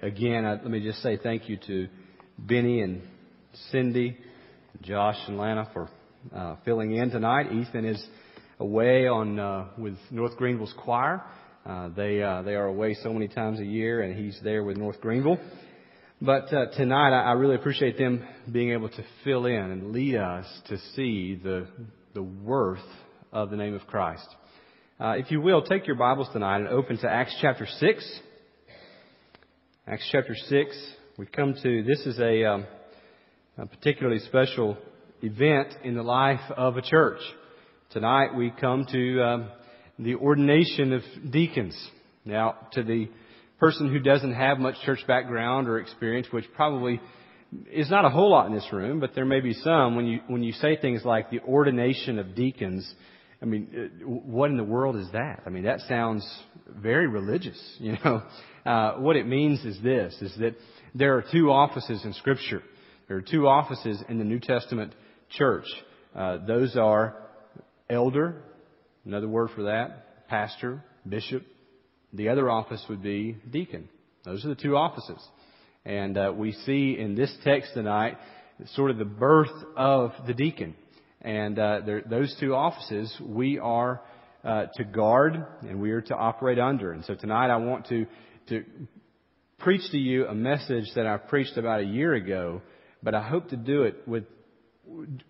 Again, I, let me just say thank you to Benny and Cindy, Josh and Lana for uh, filling in tonight. Ethan is away on uh, with North Greenville's choir. Uh, they uh, they are away so many times a year, and he's there with North Greenville. But uh, tonight, I, I really appreciate them being able to fill in and lead us to see the the worth of the name of Christ. Uh, if you will, take your Bibles tonight and open to Acts chapter six. Acts chapter 6. We've come to, this is a, um, a particularly special event in the life of a church. Tonight we come to um, the ordination of deacons. Now, to the person who doesn't have much church background or experience, which probably is not a whole lot in this room, but there may be some, when you, when you say things like the ordination of deacons, I mean, uh, what in the world is that? I mean, that sounds very religious, you know. Uh, what it means is this, is that there are two offices in Scripture. There are two offices in the New Testament church. Uh, those are elder, another word for that, pastor, bishop. The other office would be deacon. Those are the two offices. And uh, we see in this text tonight sort of the birth of the deacon. And uh, there, those two offices we are uh, to guard and we are to operate under. And so tonight I want to to preach to you a message that I preached about a year ago, but I hope to do it with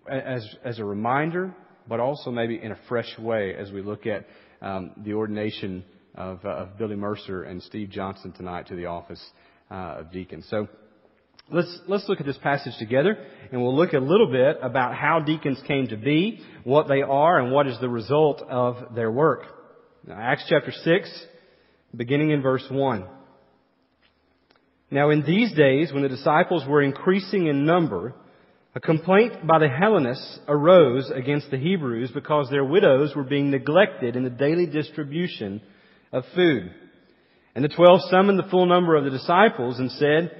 as as a reminder, but also maybe in a fresh way as we look at um, the ordination of, uh, of Billy Mercer and Steve Johnson tonight to the office uh, of deacon. So. Let's, let's look at this passage together and we'll look a little bit about how deacons came to be, what they are, and what is the result of their work. Now, Acts chapter 6, beginning in verse 1. Now in these days, when the disciples were increasing in number, a complaint by the Hellenists arose against the Hebrews because their widows were being neglected in the daily distribution of food. And the twelve summoned the full number of the disciples and said,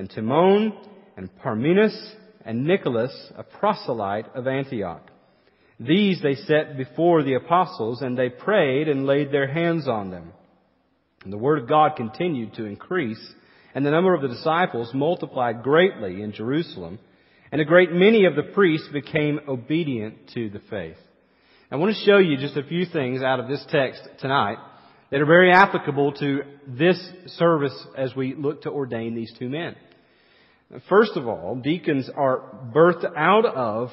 and Timon, and Parmenas, and Nicholas, a proselyte of Antioch. These they set before the apostles, and they prayed and laid their hands on them. And the word of God continued to increase, and the number of the disciples multiplied greatly in Jerusalem, and a great many of the priests became obedient to the faith. I want to show you just a few things out of this text tonight that are very applicable to this service as we look to ordain these two men. First of all, deacons are birthed out of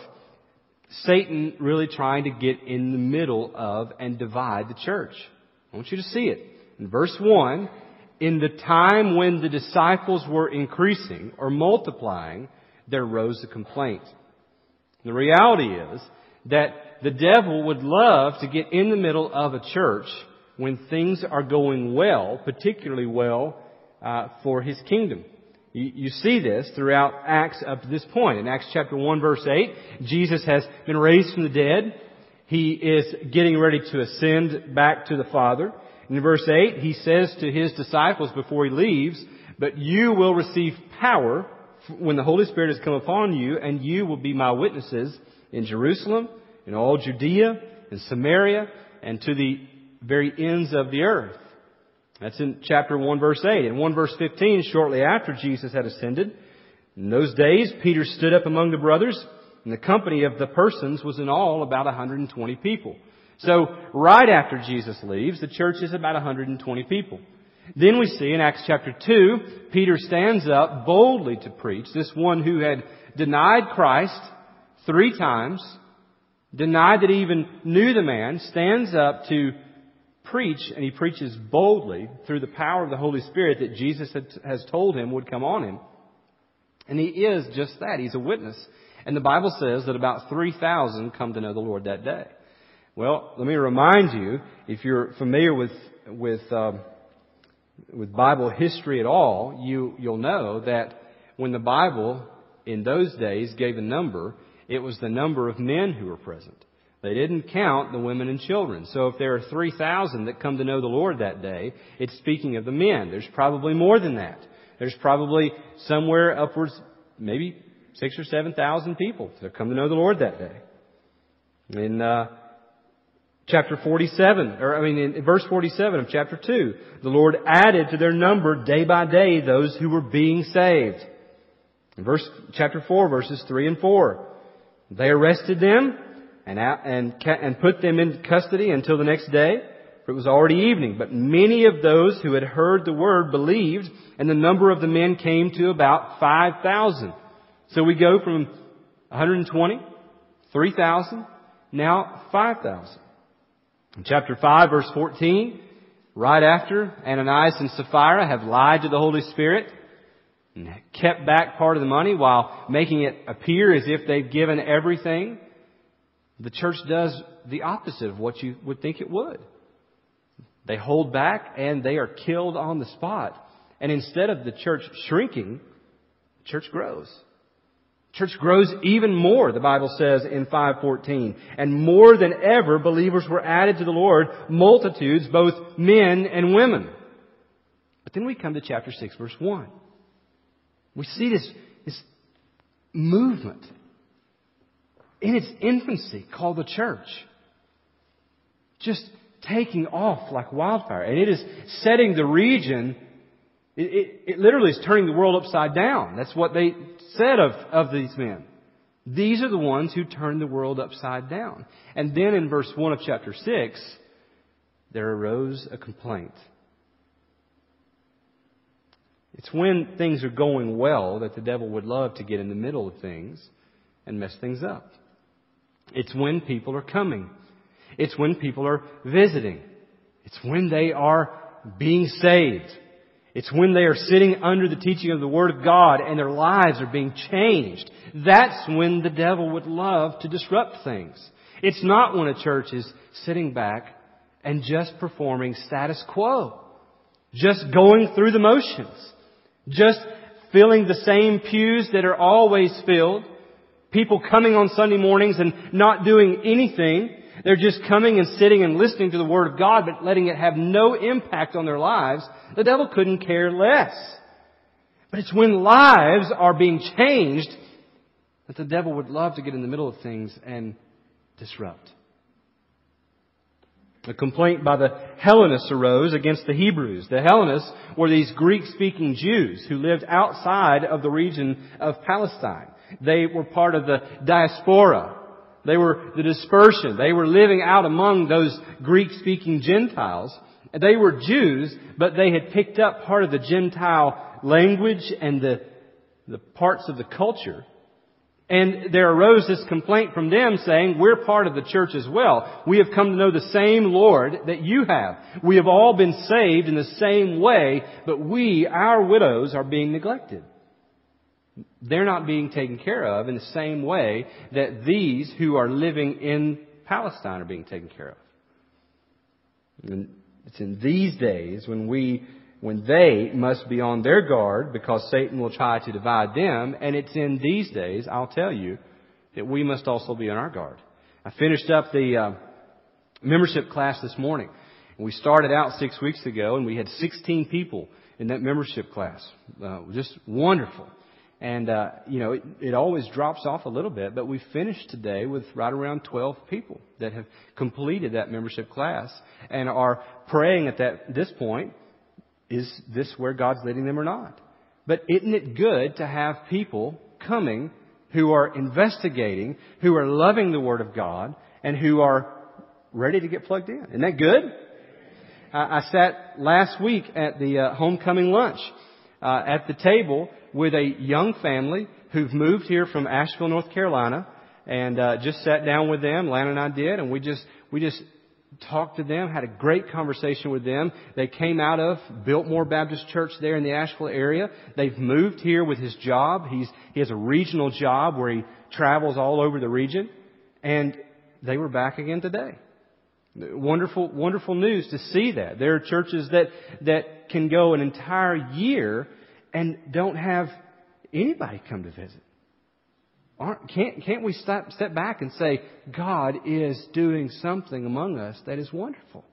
Satan really trying to get in the middle of and divide the church. I want you to see it. In verse 1, in the time when the disciples were increasing or multiplying, there rose a complaint. The reality is that the devil would love to get in the middle of a church when things are going well, particularly well uh, for his kingdom. You, see this throughout Acts up to this point. In Acts chapter 1 verse 8, Jesus has been raised from the dead. He is getting ready to ascend back to the Father. In verse 8, he says to his disciples before he leaves, but you will receive power when the Holy Spirit has come upon you, and you will be my witnesses in Jerusalem, in all Judea, in Samaria, and to the very ends of the earth. That's in chapter 1 verse 8. In 1 verse 15, shortly after Jesus had ascended, in those days, Peter stood up among the brothers, and the company of the persons was in all about 120 people. So, right after Jesus leaves, the church is about 120 people. Then we see in Acts chapter 2, Peter stands up boldly to preach. This one who had denied Christ three times, denied that he even knew the man, stands up to preach, and he preaches boldly through the power of the Holy Spirit that Jesus has told him would come on him. And he is just that. He's a witness. And the Bible says that about 3,000 come to know the Lord that day. Well, let me remind you, if you're familiar with, with um, with Bible history at all, you, you'll know that when the Bible in those days gave a number, it was the number of men who were present. They didn't count the women and children. So if there are 3,000 that come to know the Lord that day, it's speaking of the men. There's probably more than that. There's probably somewhere upwards, maybe six or 7,000 people that come to know the Lord that day. In uh, chapter 47, or I mean in verse 47 of chapter 2, the Lord added to their number day by day those who were being saved. In verse, chapter 4, verses 3 and 4, they arrested them and, and, and put them in custody until the next day, for it was already evening. But many of those who had heard the word believed, and the number of the men came to about 5,000. So we go from 120, 3,000, now 5,000. In chapter 5 verse 14, right after Ananias and Sapphira have lied to the Holy Spirit and kept back part of the money while making it appear as if they've given everything, the church does the opposite of what you would think it would. They hold back and they are killed on the spot. And instead of the church shrinking, the church grows. Church grows even more, the Bible says in 514. And more than ever, believers were added to the Lord, multitudes, both men and women. But then we come to chapter 6, verse 1. We see this, this movement in its infancy called the church. Just taking off like wildfire. And it is setting the region, it, it, it literally is turning the world upside down. That's what they said of, of these men. These are the ones who turned the world upside down. And then in verse 1 of chapter 6, there arose a complaint. It's when things are going well that the devil would love to get in the middle of things and mess things up. It's when people are coming. It's when people are visiting. It's when they are being saved. It's when they are sitting under the teaching of the Word of God and their lives are being changed. That's when the devil would love to disrupt things. It's not when a church is sitting back and just performing status quo. Just going through the motions. Just filling the same pews that are always filled. People coming on Sunday mornings and not doing anything. They're just coming and sitting and listening to the Word of God, but letting it have no impact on their lives. The devil couldn't care less. But it's when lives are being changed that the devil would love to get in the middle of things and disrupt. A complaint by the Hellenists arose against the Hebrews. The Hellenists were these Greek-speaking Jews who lived outside of the region of Palestine. They were part of the diaspora they were the dispersion. They were living out among those Greek-speaking Gentiles. They were Jews, but they had picked up part of the Gentile language and the, the parts of the culture. And there arose this complaint from them saying, we're part of the church as well. We have come to know the same Lord that you have. We have all been saved in the same way, but we, our widows, are being neglected. They're not being taken care of in the same way that these who are living in Palestine are being taken care of. And it's in these days when we, when they must be on their guard because Satan will try to divide them. And it's in these days, I'll tell you, that we must also be on our guard. I finished up the uh, membership class this morning. We started out six weeks ago and we had 16 people in that membership class. Uh, just wonderful. And, uh, you know, it, it always drops off a little bit, but we finished today with right around 12 people that have completed that membership class and are praying at that, this point, is this where God's leading them or not? But isn't it good to have people coming who are investigating, who are loving the Word of God, and who are ready to get plugged in? Isn't that good? I, I sat last week at the uh, homecoming lunch uh, at the table with a young family who've moved here from Asheville, North Carolina, and uh, just sat down with them. Lana and I did, and we just we just talked to them, had a great conversation with them. They came out of Biltmore Baptist Church there in the Asheville area. They've moved here with his job. He's he has a regional job where he travels all over the region, and they were back again today. Wonderful, wonderful news to see that. There are churches that, that can go an entire year and don't have anybody come to visit. Aren't, can't, can't we step, step back and say, God is doing something among us that is wonderful?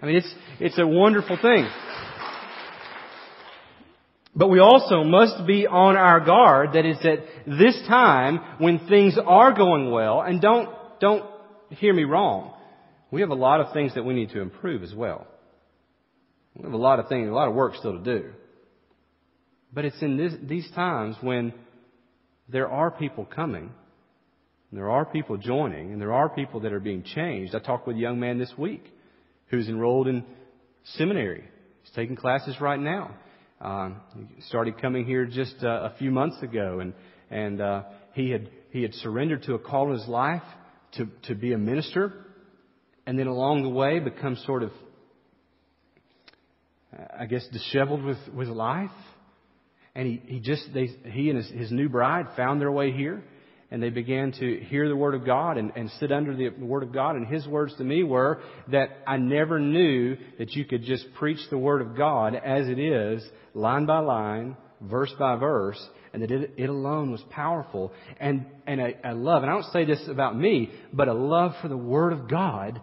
I mean, it's, it's a wonderful thing. But we also must be on our guard that is at this time when things are going well, and don't, don't hear me wrong. We have a lot of things that we need to improve as well. We have a lot of things, a lot of work still to do. But it's in this, these times when there are people coming, there are people joining, and there are people that are being changed. I talked with a young man this week who's enrolled in seminary. He's taking classes right now. Um, he started coming here just uh, a few months ago, and and uh, he had he had surrendered to a call in his life to to be a minister, and then along the way become sort of, I guess, disheveled with with life and he, he just, they, he and his, his new bride found their way here and they began to hear the Word of God and, and sit under the Word of God. And his words to me were that I never knew that you could just preach the Word of God as it is, line by line, verse by verse, and that it, it alone was powerful. And, and a, a love, and I don't say this about me, but a love for the Word of God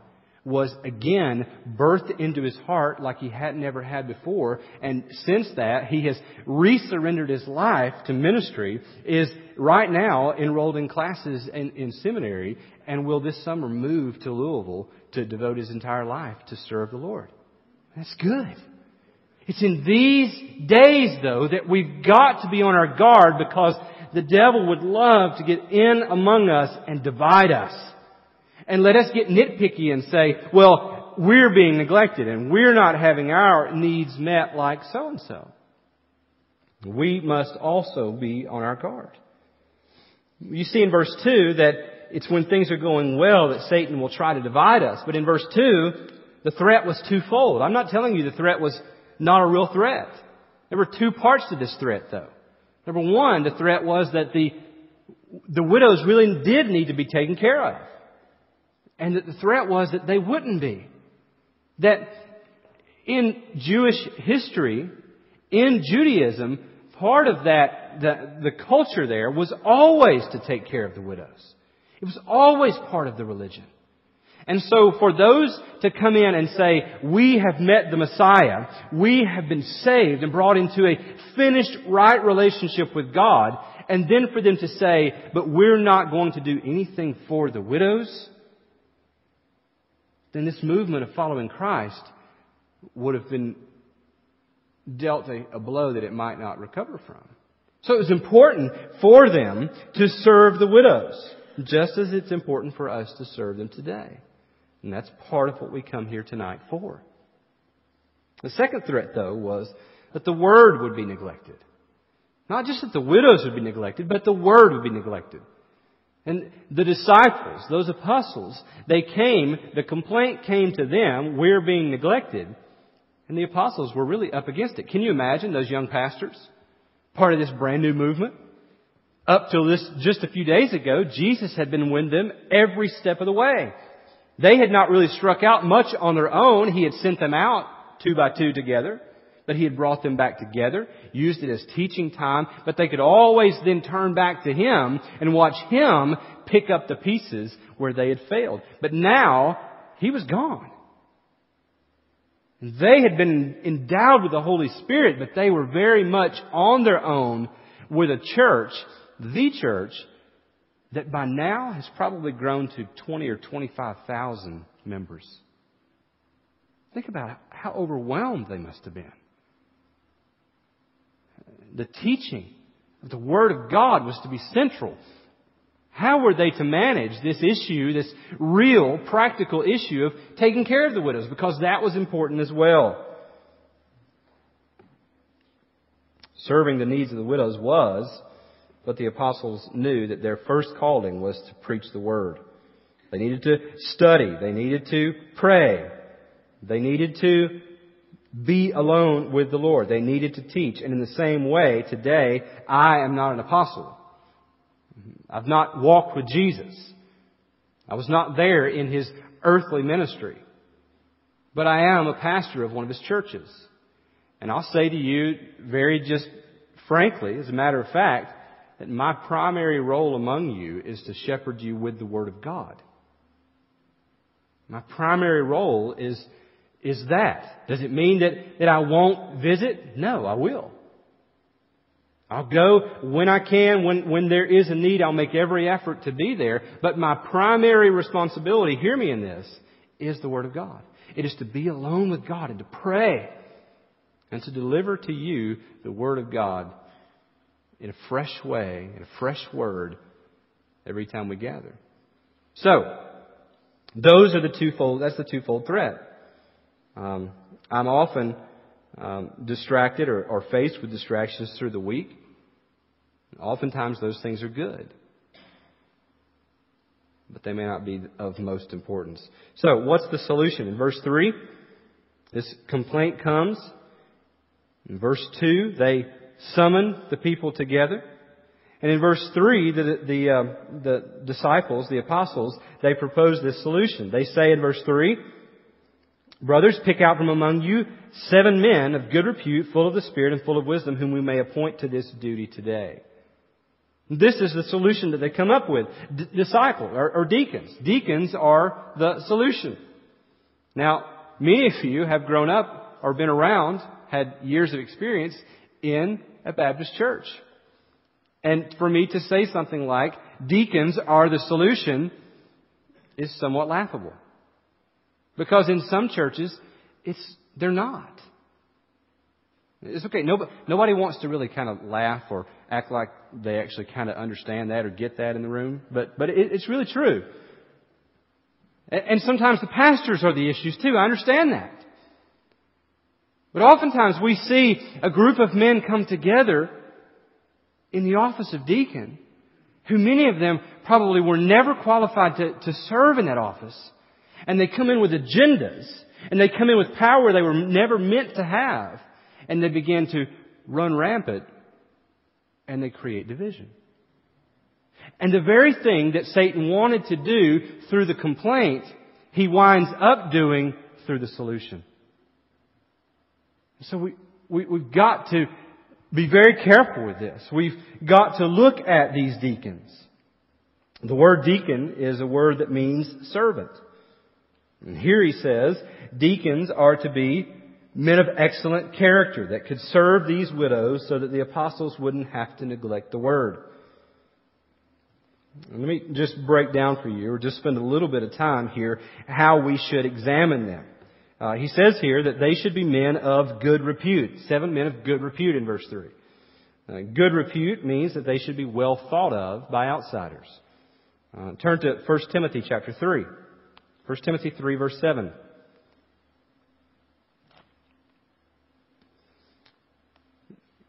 was again birthed into his heart like he hadn't ever had before. And since that, he has resurrendered his life to ministry, is right now enrolled in classes in, in seminary, and will this summer move to Louisville to devote his entire life to serve the Lord. That's good. It's in these days, though, that we've got to be on our guard because the devil would love to get in among us and divide us and let us get nitpicky and say, well, we're being neglected and we're not having our needs met like so and so. We must also be on our guard. You see in verse 2 that it's when things are going well that Satan will try to divide us. But in verse 2, the threat was twofold. I'm not telling you the threat was not a real threat. There were two parts to this threat though. Number one, the threat was that the, the widows really did need to be taken care of. And that the threat was that they wouldn't be. That in Jewish history, in Judaism, part of that, the, the culture there was always to take care of the widows. It was always part of the religion. And so for those to come in and say, we have met the Messiah, we have been saved and brought into a finished right relationship with God, and then for them to say, but we're not going to do anything for the widows, then this movement of following Christ would have been dealt a, a, blow that it might not recover from. So it was important for them to serve the widows, just as it's important for us to serve them today. And that's part of what we come here tonight for. The second threat, though, was that the word would be neglected. Not just that the widows would be neglected, but the word would be neglected. And the disciples, those apostles, they came, the complaint came to them, we're being neglected. And the apostles were really up against it. Can you imagine those young pastors? Part of this brand new movement? Up till this, just a few days ago, Jesus had been with them every step of the way. They had not really struck out much on their own. He had sent them out two by two together but he had brought them back together, used it as teaching time, but they could always then turn back to him and watch him pick up the pieces where they had failed. But now, he was gone. They had been endowed with the Holy Spirit, but they were very much on their own with a church, the church, that by now has probably grown to 20 or 25,000 members. Think about how overwhelmed they must have been the teaching of the Word of God was to be central. How were they to manage this issue, this real, practical issue of taking care of the widows? Because that was important as well. Serving the needs of the widows was, but the apostles knew that their first calling was to preach the Word. They needed to study. They needed to pray. They needed to be alone with the Lord. They needed to teach. And in the same way, today, I am not an apostle. I've not walked with Jesus. I was not there in his earthly ministry. But I am a pastor of one of his churches. And I'll say to you very just frankly, as a matter of fact, that my primary role among you is to shepherd you with the Word of God. My primary role is, is that. Does it mean that, that I won't visit? No, I will. I'll go when I can, when, when there is a need, I'll make every effort to be there. But my primary responsibility, hear me in this, is the Word of God. It is to be alone with God and to pray and to deliver to you the Word of God in a fresh way, in a fresh word, every time we gather. So, those are the twofold, that's the twofold threat. Um, I'm often um, distracted or, or faced with distractions through the week. Oftentimes those things are good. But they may not be of most importance. So, what's the solution? In verse 3, this complaint comes. In verse 2, they summon the people together. And in verse 3, the, the, uh, the disciples, the apostles, they propose this solution. They say in verse 3, Brothers, pick out from among you seven men of good repute, full of the Spirit and full of wisdom, whom we may appoint to this duty today. This is the solution that they come up with. D- disciples or, or deacons. Deacons are the solution. Now, many of you have grown up or been around, had years of experience in a Baptist church. And for me to say something like, deacons are the solution, is somewhat laughable. Because in some churches, it's, they're not. It's okay. Nobody, nobody wants to really kind of laugh or act like they actually kind of understand that or get that in the room. But, but it, it's really true. And, and sometimes the pastors are the issues too. I understand that. But oftentimes we see a group of men come together in the office of deacon, who many of them probably were never qualified to, to serve in that office. And they come in with agendas, and they come in with power they were never meant to have, and they begin to run rampant, and they create division. And the very thing that Satan wanted to do through the complaint, he winds up doing through the solution. So we, we, we've got to be very careful with this. We've got to look at these deacons. The word deacon is a word that means servant. And here he says, deacons are to be men of excellent character that could serve these widows so that the apostles wouldn't have to neglect the word. Let me just break down for you, or just spend a little bit of time here, how we should examine them. Uh, he says here that they should be men of good repute. Seven men of good repute in verse 3. Uh, good repute means that they should be well thought of by outsiders. Uh, turn to 1 Timothy chapter 3. 1 Timothy 3 verse 7.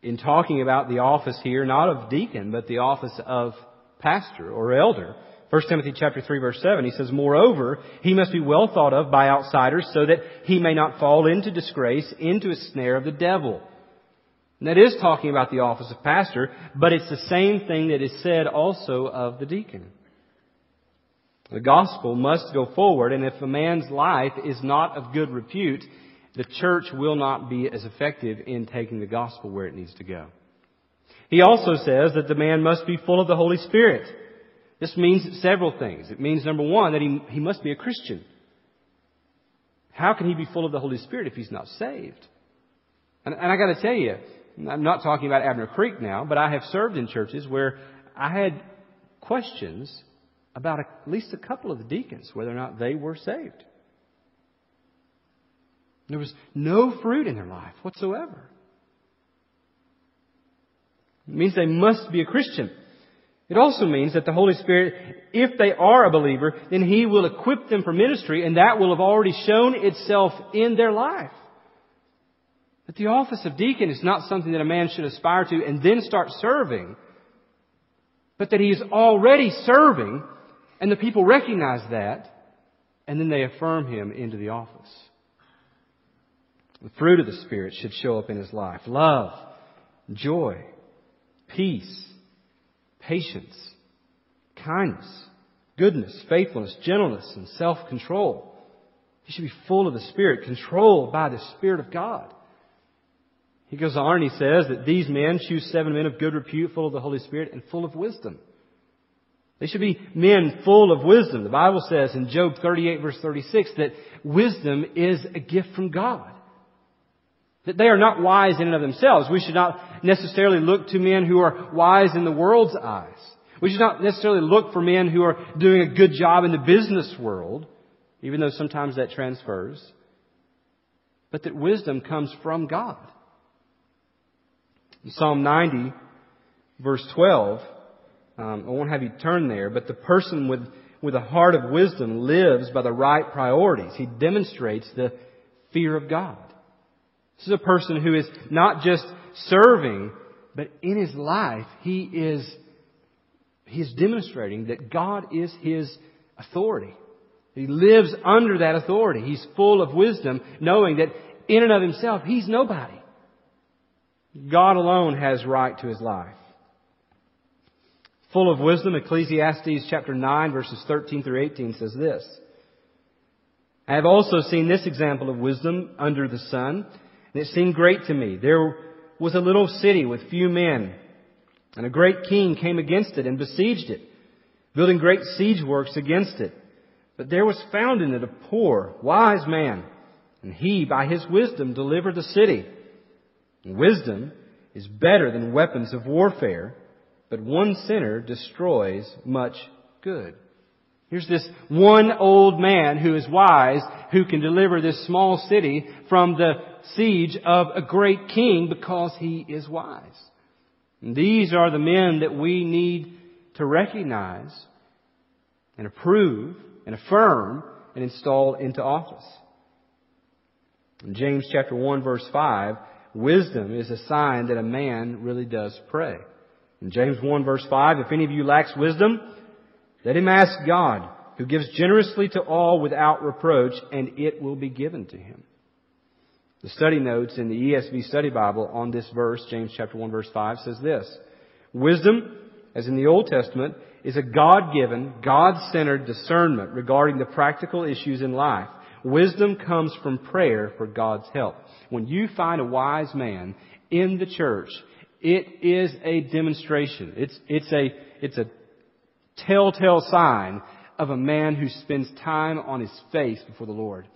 In talking about the office here, not of deacon, but the office of pastor or elder, 1 Timothy chapter 3 verse 7, he says, Moreover, he must be well thought of by outsiders so that he may not fall into disgrace, into a snare of the devil. And that is talking about the office of pastor, but it's the same thing that is said also of the deacon. The gospel must go forward, and if a man's life is not of good repute, the church will not be as effective in taking the gospel where it needs to go. He also says that the man must be full of the Holy Spirit. This means several things. It means, number one, that he, he must be a Christian. How can he be full of the Holy Spirit if he's not saved? And, and I got to tell you, I'm not talking about Abner Creek now, but I have served in churches where I had questions about at least a couple of the deacons, whether or not they were saved. There was no fruit in their life whatsoever. It means they must be a Christian. It also means that the Holy Spirit, if they are a believer, then He will equip them for ministry and that will have already shown itself in their life. But the office of deacon is not something that a man should aspire to and then start serving, but that he is already serving and the people recognize that and then they affirm him into the office. The fruit of the Spirit should show up in his life. Love, joy, peace, patience, kindness, goodness, faithfulness, gentleness, and self-control. He should be full of the Spirit, controlled by the Spirit of God. He goes on and he says that these men choose seven men of good repute, full of the Holy Spirit, and full of wisdom. They should be men full of wisdom. The Bible says in Job 38 verse 36 that wisdom is a gift from God. That they are not wise in and of themselves. We should not necessarily look to men who are wise in the world's eyes. We should not necessarily look for men who are doing a good job in the business world, even though sometimes that transfers. But that wisdom comes from God. In Psalm 90, verse 12, um, I won't have you turn there, but the person with, with a heart of wisdom lives by the right priorities. He demonstrates the fear of God. This is a person who is not just serving, but in his life, he is, he is demonstrating that God is his authority. He lives under that authority. He's full of wisdom, knowing that in and of himself, he's nobody. God alone has right to his life. Full of wisdom, Ecclesiastes chapter 9 verses 13 through 18 says this. I have also seen this example of wisdom under the sun, and it seemed great to me. There was a little city with few men, and a great king came against it and besieged it, building great siege works against it. But there was found in it a poor, wise man, and he, by his wisdom, delivered the city. And wisdom is better than weapons of warfare, but one sinner destroys much good. Here's this one old man who is wise, who can deliver this small city from the siege of a great king because he is wise. And these are the men that we need to recognize and approve and affirm and install into office. In James chapter 1 verse 5, wisdom is a sign that a man really does pray. In James 1 verse 5, if any of you lacks wisdom, let him ask God, who gives generously to all without reproach, and it will be given to him. The study notes in the ESV study Bible on this verse, James chapter 1 verse 5, says this. Wisdom, as in the Old Testament, is a God-given, God-centered discernment regarding the practical issues in life. Wisdom comes from prayer for God's help. When you find a wise man in the church, it is a demonstration. It's, it's a, it's a telltale sign of a man who spends time on his face before the Lord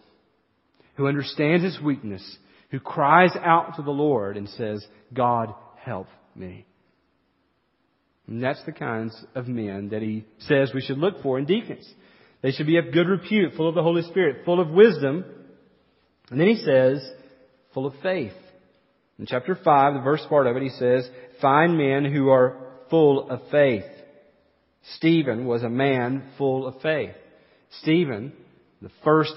who understands his weakness, who cries out to the Lord and says, God, help me. And that's the kinds of men that he says we should look for in deacons. They should be of good repute, full of the Holy Spirit, full of wisdom. And then he says, full of faith. In chapter 5, the verse part of it, he says, find men who are full of faith. Stephen was a man full of faith. Stephen, the first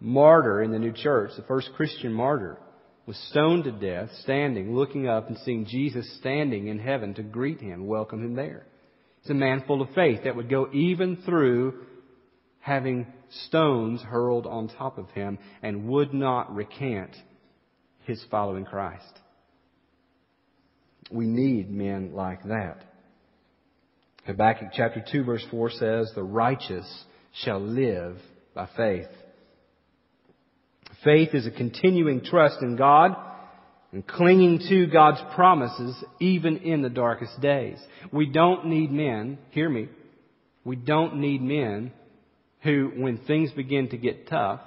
martyr in the new church, the first Christian martyr, was stoned to death, standing, looking up and seeing Jesus standing in heaven to greet him, welcome him there. He's a man full of faith that would go even through having stones hurled on top of him and would not recant his following Christ. We need men like that. Habakkuk chapter 2 verse 4 says, The righteous shall live by faith. Faith is a continuing trust in God and clinging to God's promises even in the darkest days. We don't need men, hear me, we don't need men who, when things begin to get tough,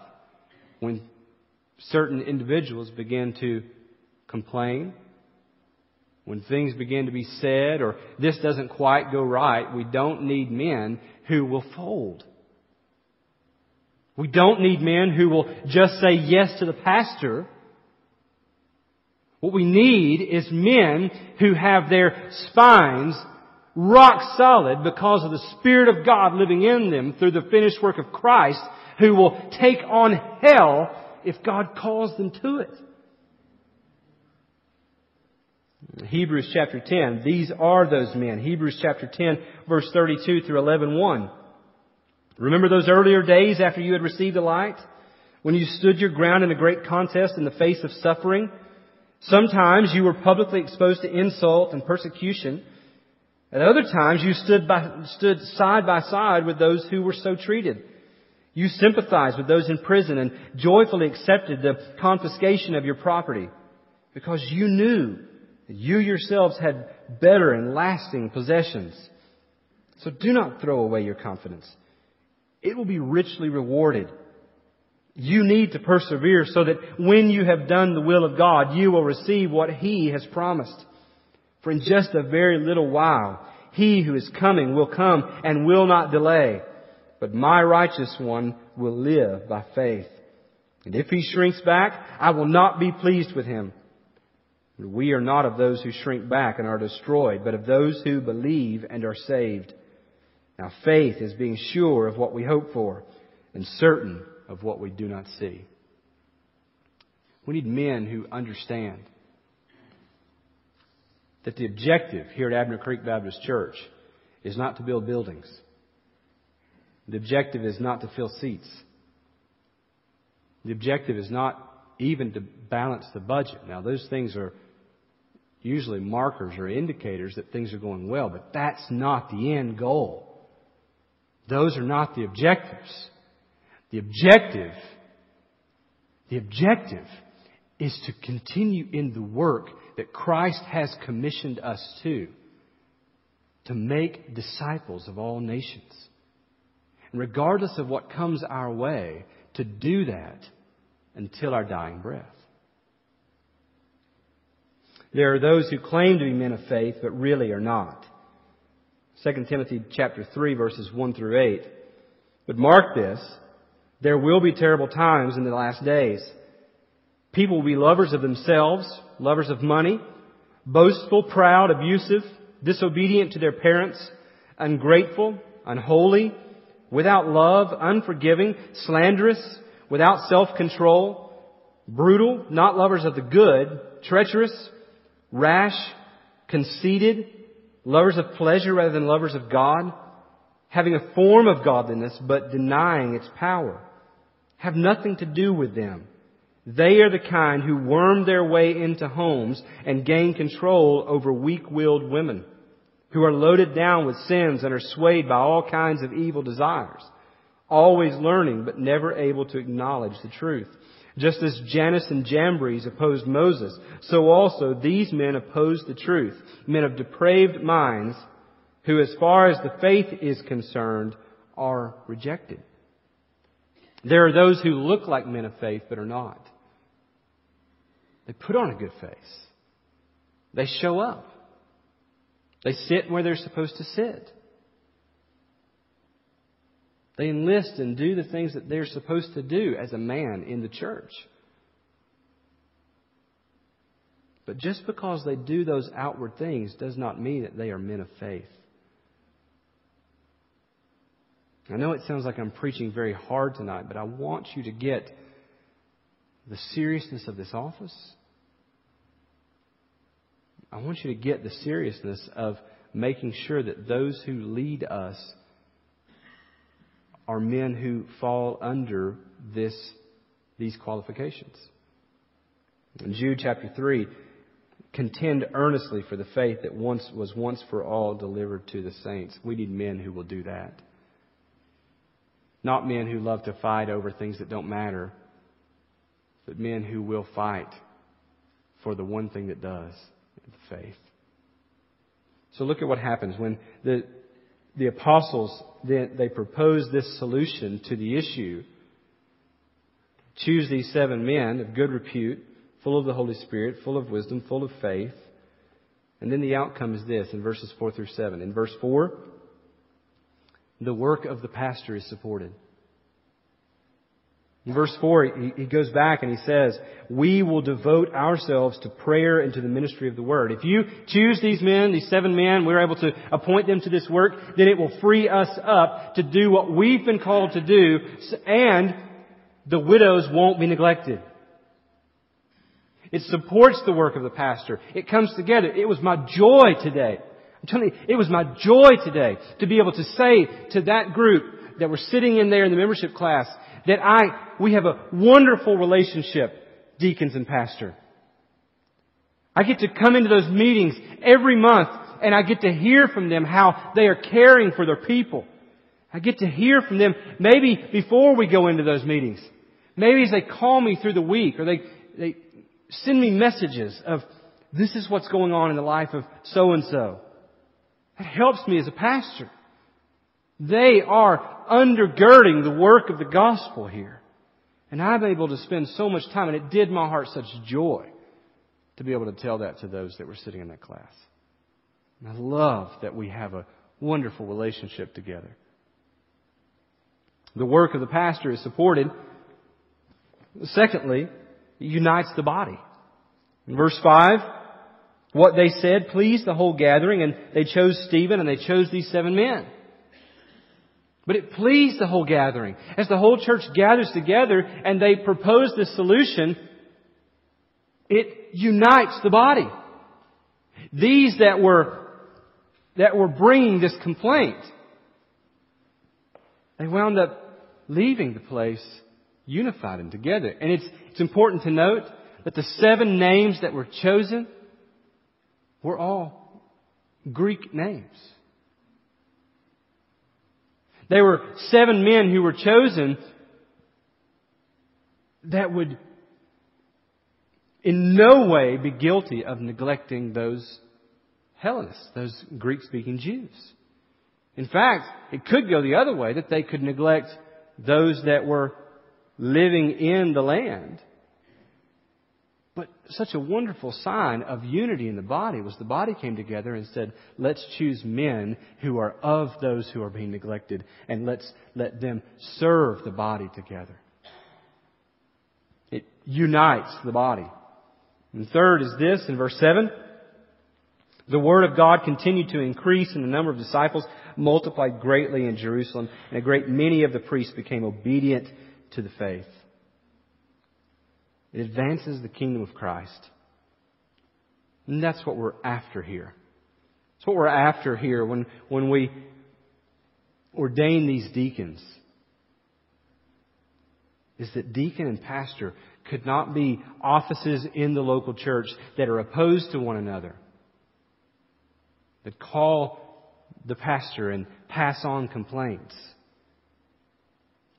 when certain individuals begin to complain, when things begin to be said or this doesn't quite go right, we don't need men who will fold. We don't need men who will just say yes to the pastor. What we need is men who have their spines rock solid because of the Spirit of God living in them through the finished work of Christ who will take on hell if God calls them to it. Hebrews chapter 10. These are those men. Hebrews chapter 10 verse 32 through 11 1. Remember those earlier days after you had received the light? When you stood your ground in a great contest in the face of suffering? Sometimes you were publicly exposed to insult and persecution. At other times, you stood, by, stood side by side with those who were so treated. You sympathized with those in prison and joyfully accepted the confiscation of your property because you knew that you yourselves had better and lasting possessions. So do not throw away your confidence. It will be richly rewarded. You need to persevere so that when you have done the will of God, you will receive what He has promised. For in just a very little while, He who is coming will come and will not delay. But my righteous one will live by faith. And if he shrinks back, I will not be pleased with him. We are not of those who shrink back and are destroyed, but of those who believe and are saved. Now faith is being sure of what we hope for and certain of what we do not see. We need men who understand that the objective here at Abner Creek Baptist Church is not to build buildings. The objective is not to fill seats. The objective is not even to balance the budget. Now, those things are usually markers or indicators that things are going well, but that's not the end goal. Those are not the objectives. The objective, the objective is to continue in the work that Christ has commissioned us to, to make disciples of all nations. Regardless of what comes our way, to do that until our dying breath. There are those who claim to be men of faith, but really are not. 2 Timothy chapter 3 verses 1 through 8. But mark this, there will be terrible times in the last days. People will be lovers of themselves, lovers of money, boastful, proud, abusive, disobedient to their parents, ungrateful, unholy, without love, unforgiving, slanderous, without self-control, brutal, not lovers of the good, treacherous, rash, conceited, lovers of pleasure rather than lovers of God, having a form of godliness but denying its power. Have nothing to do with them. They are the kind who worm their way into homes and gain control over weak-willed women who are loaded down with sins and are swayed by all kinds of evil desires, always learning but never able to acknowledge the truth. Just as Jannes and Jambres opposed Moses, so also these men oppose the truth, men of depraved minds who, as far as the faith is concerned, are rejected. There are those who look like men of faith but are not. They put on a good face. They show up. They sit where they're supposed to sit. They enlist and do the things that they're supposed to do as a man in the church. But just because they do those outward things does not mean that they are men of faith. I know it sounds like I'm preaching very hard tonight, but I want you to get the seriousness of this office I want you to get the seriousness of making sure that those who lead us are men who fall under this, these qualifications. In Jude chapter 3, contend earnestly for the faith that once was once for all delivered to the saints. We need men who will do that. Not men who love to fight over things that don't matter, but men who will fight for the one thing that does faith. So look at what happens when the, the apostles, they, they propose this solution to the issue. Choose these seven men of good repute, full of the Holy Spirit, full of wisdom, full of faith. And then the outcome is this in verses 4 through 7. In verse 4, the work of the pastor is supported. In verse 4, he, he goes back and he says, We will devote ourselves to prayer and to the ministry of the Word. If you choose these men, these seven men, we're able to appoint them to this work, then it will free us up to do what we've been called to do, and the widows won't be neglected. It supports the work of the pastor. It comes together. It was my joy today. I'm telling you, it was my joy today to be able to say to that group that were sitting in there in the membership class, that I, we have a wonderful relationship, deacons and pastor. I get to come into those meetings every month and I get to hear from them how they are caring for their people. I get to hear from them maybe before we go into those meetings. Maybe as they call me through the week or they, they send me messages of this is what's going on in the life of so and so. That helps me as a pastor. They are undergirding the work of the gospel here. And I'm able to spend so much time, and it did my heart such joy to be able to tell that to those that were sitting in that class. And I love that we have a wonderful relationship together. The work of the pastor is supported. Secondly, it unites the body. In verse 5, what they said pleased the whole gathering, and they chose Stephen and they chose these seven men. But it pleased the whole gathering. As the whole church gathers together and they propose this solution, it unites the body. These that were, that were bringing this complaint, they wound up leaving the place unified and together. And it's, it's important to note that the seven names that were chosen were all Greek names. They were seven men who were chosen that would in no way be guilty of neglecting those Hellenists, those Greek speaking Jews. In fact, it could go the other way, that they could neglect those that were living in the land. But such a wonderful sign of unity in the body was the body came together and said, let's choose men who are of those who are being neglected and let's let them serve the body together. It unites the body. And third is this in verse 7. The word of God continued to increase and the number of disciples multiplied greatly in Jerusalem and a great many of the priests became obedient to the faith. It advances the kingdom of Christ. And that's what we're after here. That's what we're after here when, when we ordain these deacons. Is that deacon and pastor could not be offices in the local church that are opposed to one another. That call the pastor and pass on complaints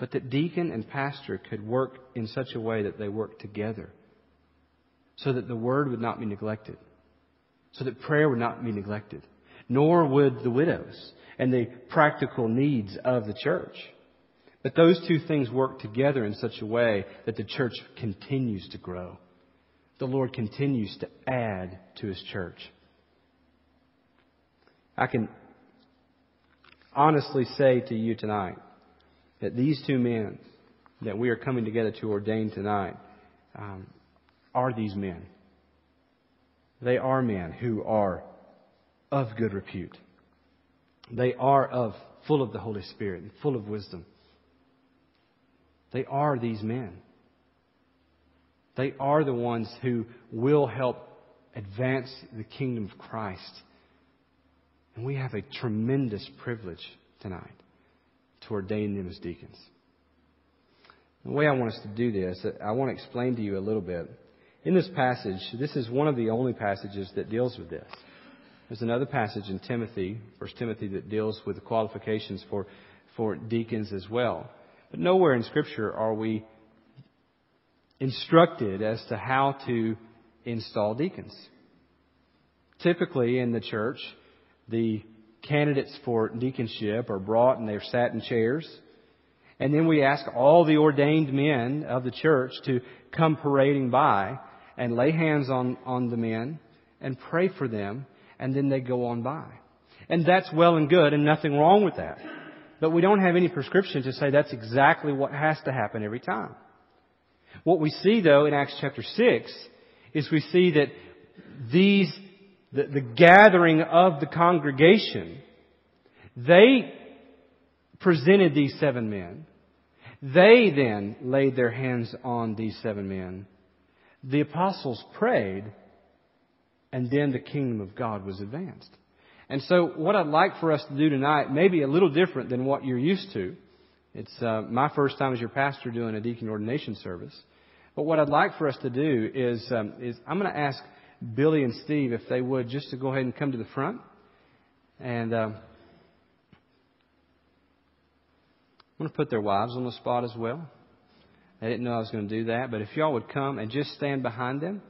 but that deacon and pastor could work in such a way that they work together so that the word would not be neglected, so that prayer would not be neglected, nor would the widows and the practical needs of the church. But those two things work together in such a way that the church continues to grow. The Lord continues to add to His church. I can honestly say to you tonight that these two men that we are coming together to ordain tonight um, are these men. They are men who are of good repute. They are of full of the Holy Spirit and full of wisdom. They are these men. They are the ones who will help advance the kingdom of Christ. And we have a tremendous privilege tonight to ordain them as deacons. The way I want us to do this, I want to explain to you a little bit. In this passage, this is one of the only passages that deals with this. There's another passage in Timothy, 1 Timothy, that deals with the qualifications for, for deacons as well. But nowhere in Scripture are we instructed as to how to install deacons. Typically in the church, the candidates for deaconship are brought and they're sat in chairs. And then we ask all the ordained men of the church to come parading by and lay hands on, on the men and pray for them, and then they go on by. And that's well and good and nothing wrong with that. But we don't have any prescription to say that's exactly what has to happen every time. What we see though in Acts chapter 6 is we see that these the, the gathering of the congregation, they presented these seven men. They then laid their hands on these seven men. The apostles prayed, and then the kingdom of God was advanced. And so, what I'd like for us to do tonight may be a little different than what you're used to. It's uh, my first time as your pastor doing a deacon ordination service. But what I'd like for us to do is, um, is I'm going to ask Billy and Steve, if they would, just to go ahead and come to the front. And um, I'm going to put their wives on the spot as well. I didn't know I was going to do that, but if y'all would come and just stand behind them,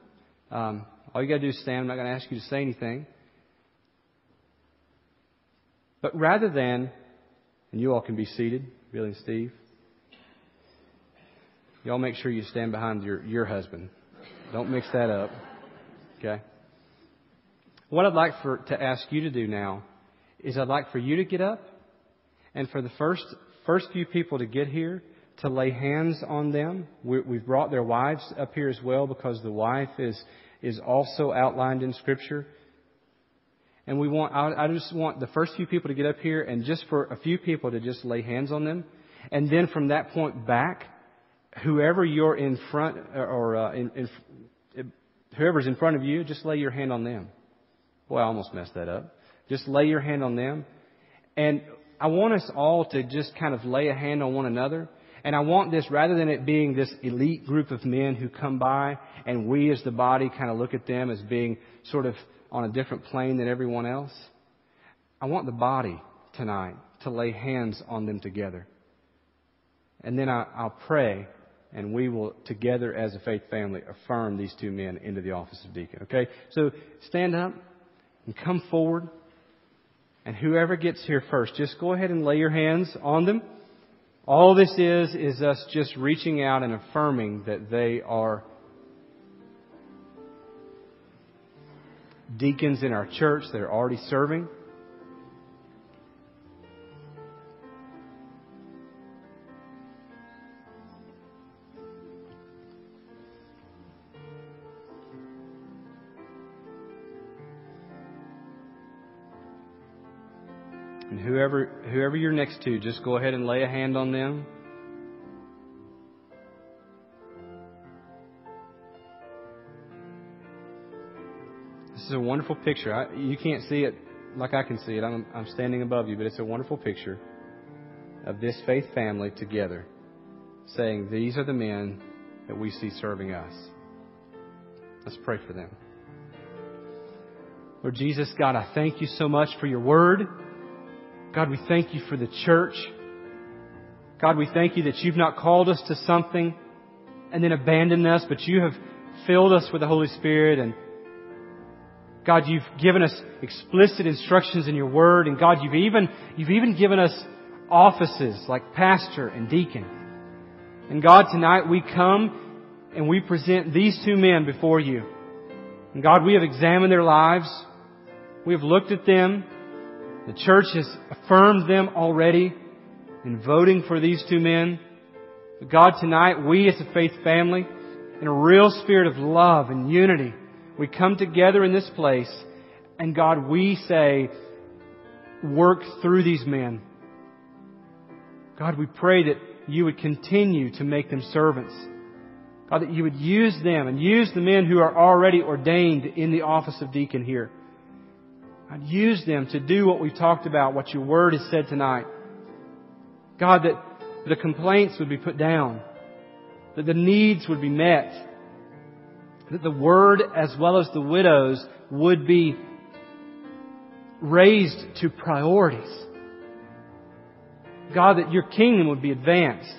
um, all you got to do is stand. I'm not going to ask you to say anything. But rather than, and you all can be seated, Billy and Steve. Y'all make sure you stand behind your, your husband. Don't mix that up. Okay? What I'd like for, to ask you to do now is I'd like for you to get up and for the first, first few people to get here to lay hands on them. We, we've brought their wives up here as well because the wife is, is also outlined in Scripture. And we want, I, I just want the first few people to get up here and just for a few people to just lay hands on them. And then from that point back, whoever you're in front, or uh, in, in, whoever's in front of you, just lay your hand on them. Boy, I almost messed that up. Just lay your hand on them. And I want us all to just kind of lay a hand on one another. And I want this, rather than it being this elite group of men who come by and we as the body kind of look at them as being sort of on a different plane than everyone else, I want the body tonight to lay hands on them together. And then I, will pray and we will together as a faith family affirm these two men into the office of deacon. Okay? So stand up and come forward. And whoever gets here first, just go ahead and lay your hands on them. All this is, is us just reaching out and affirming that they are deacons in our church that are already serving. Whoever, whoever you're next to, just go ahead and lay a hand on them. This is a wonderful picture. I, you can't see it like I can see it. I'm, I'm standing above you, but it's a wonderful picture of this faith family together saying, These are the men that we see serving us. Let's pray for them. Lord Jesus, God, I thank you so much for your word. God, we thank you for the church. God, we thank you that you've not called us to something and then abandoned us, but you have filled us with the Holy Spirit and God, you've given us explicit instructions in your word and God, you've even, you've even given us offices like pastor and deacon. And God, tonight we come and we present these two men before you. And God, we have examined their lives. We have looked at them. The church has affirmed them already in voting for these two men. But God, tonight, we as a faith family, in a real spirit of love and unity, we come together in this place, and God, we say, work through these men. God, we pray that you would continue to make them servants. God, that you would use them and use the men who are already ordained in the office of deacon here. God, use them to do what we've talked about, what your word has said tonight. God, that the complaints would be put down, that the needs would be met, that the word as well as the widows would be raised to priorities. God, that your kingdom would be advanced.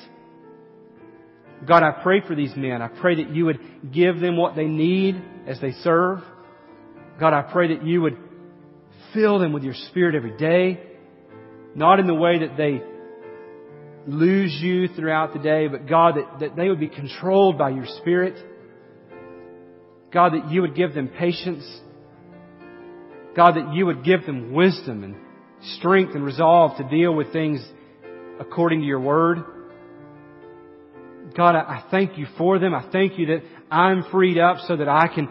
God, I pray for these men. I pray that you would give them what they need as they serve. God, I pray that you would fill them with your Spirit every day. Not in the way that they lose you throughout the day, but God, that, that they would be controlled by your Spirit. God, that you would give them patience. God, that you would give them wisdom and strength and resolve to deal with things according to your word. God, I thank you for them. I thank you that I'm freed up so that I can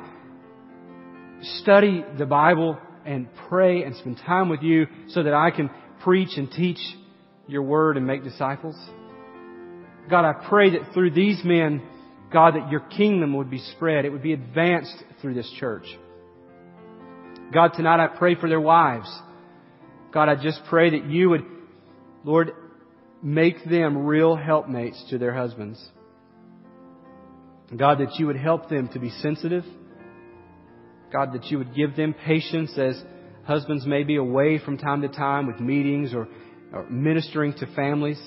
study the Bible and pray and spend time with you so that I can preach and teach your word and make disciples. God, I pray that through these men, God, that your kingdom would be spread. It would be advanced through this church. God, tonight I pray for their wives. God, I just pray that you would, Lord, make them real helpmates to their husbands. God, that you would help them to be sensitive God, that you would give them patience as husbands may be away from time to time with meetings or, or ministering to families.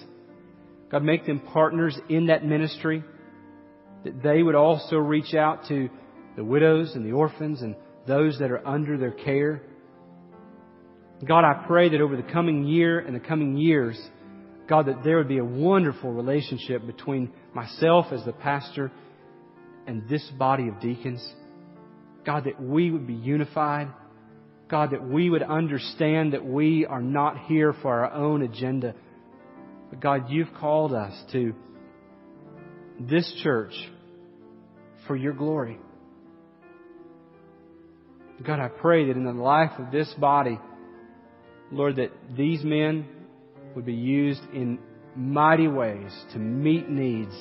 God, make them partners in that ministry, that they would also reach out to the widows and the orphans and those that are under their care. God, I pray that over the coming year and the coming years, God, that there would be a wonderful relationship between myself as the pastor and this body of deacons. God, that we would be unified. God, that we would understand that we are not here for our own agenda. But God, you've called us to this church for your glory. God, I pray that in the life of this body, Lord, that these men would be used in mighty ways to meet needs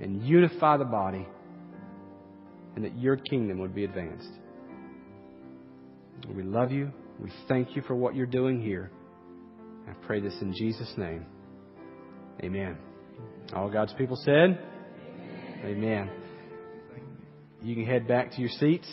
and unify the body, and that your kingdom would be advanced. We love you. We thank you for what you're doing here. I pray this in Jesus' name. Amen. All God's people said, Amen. Amen. You can head back to your seats.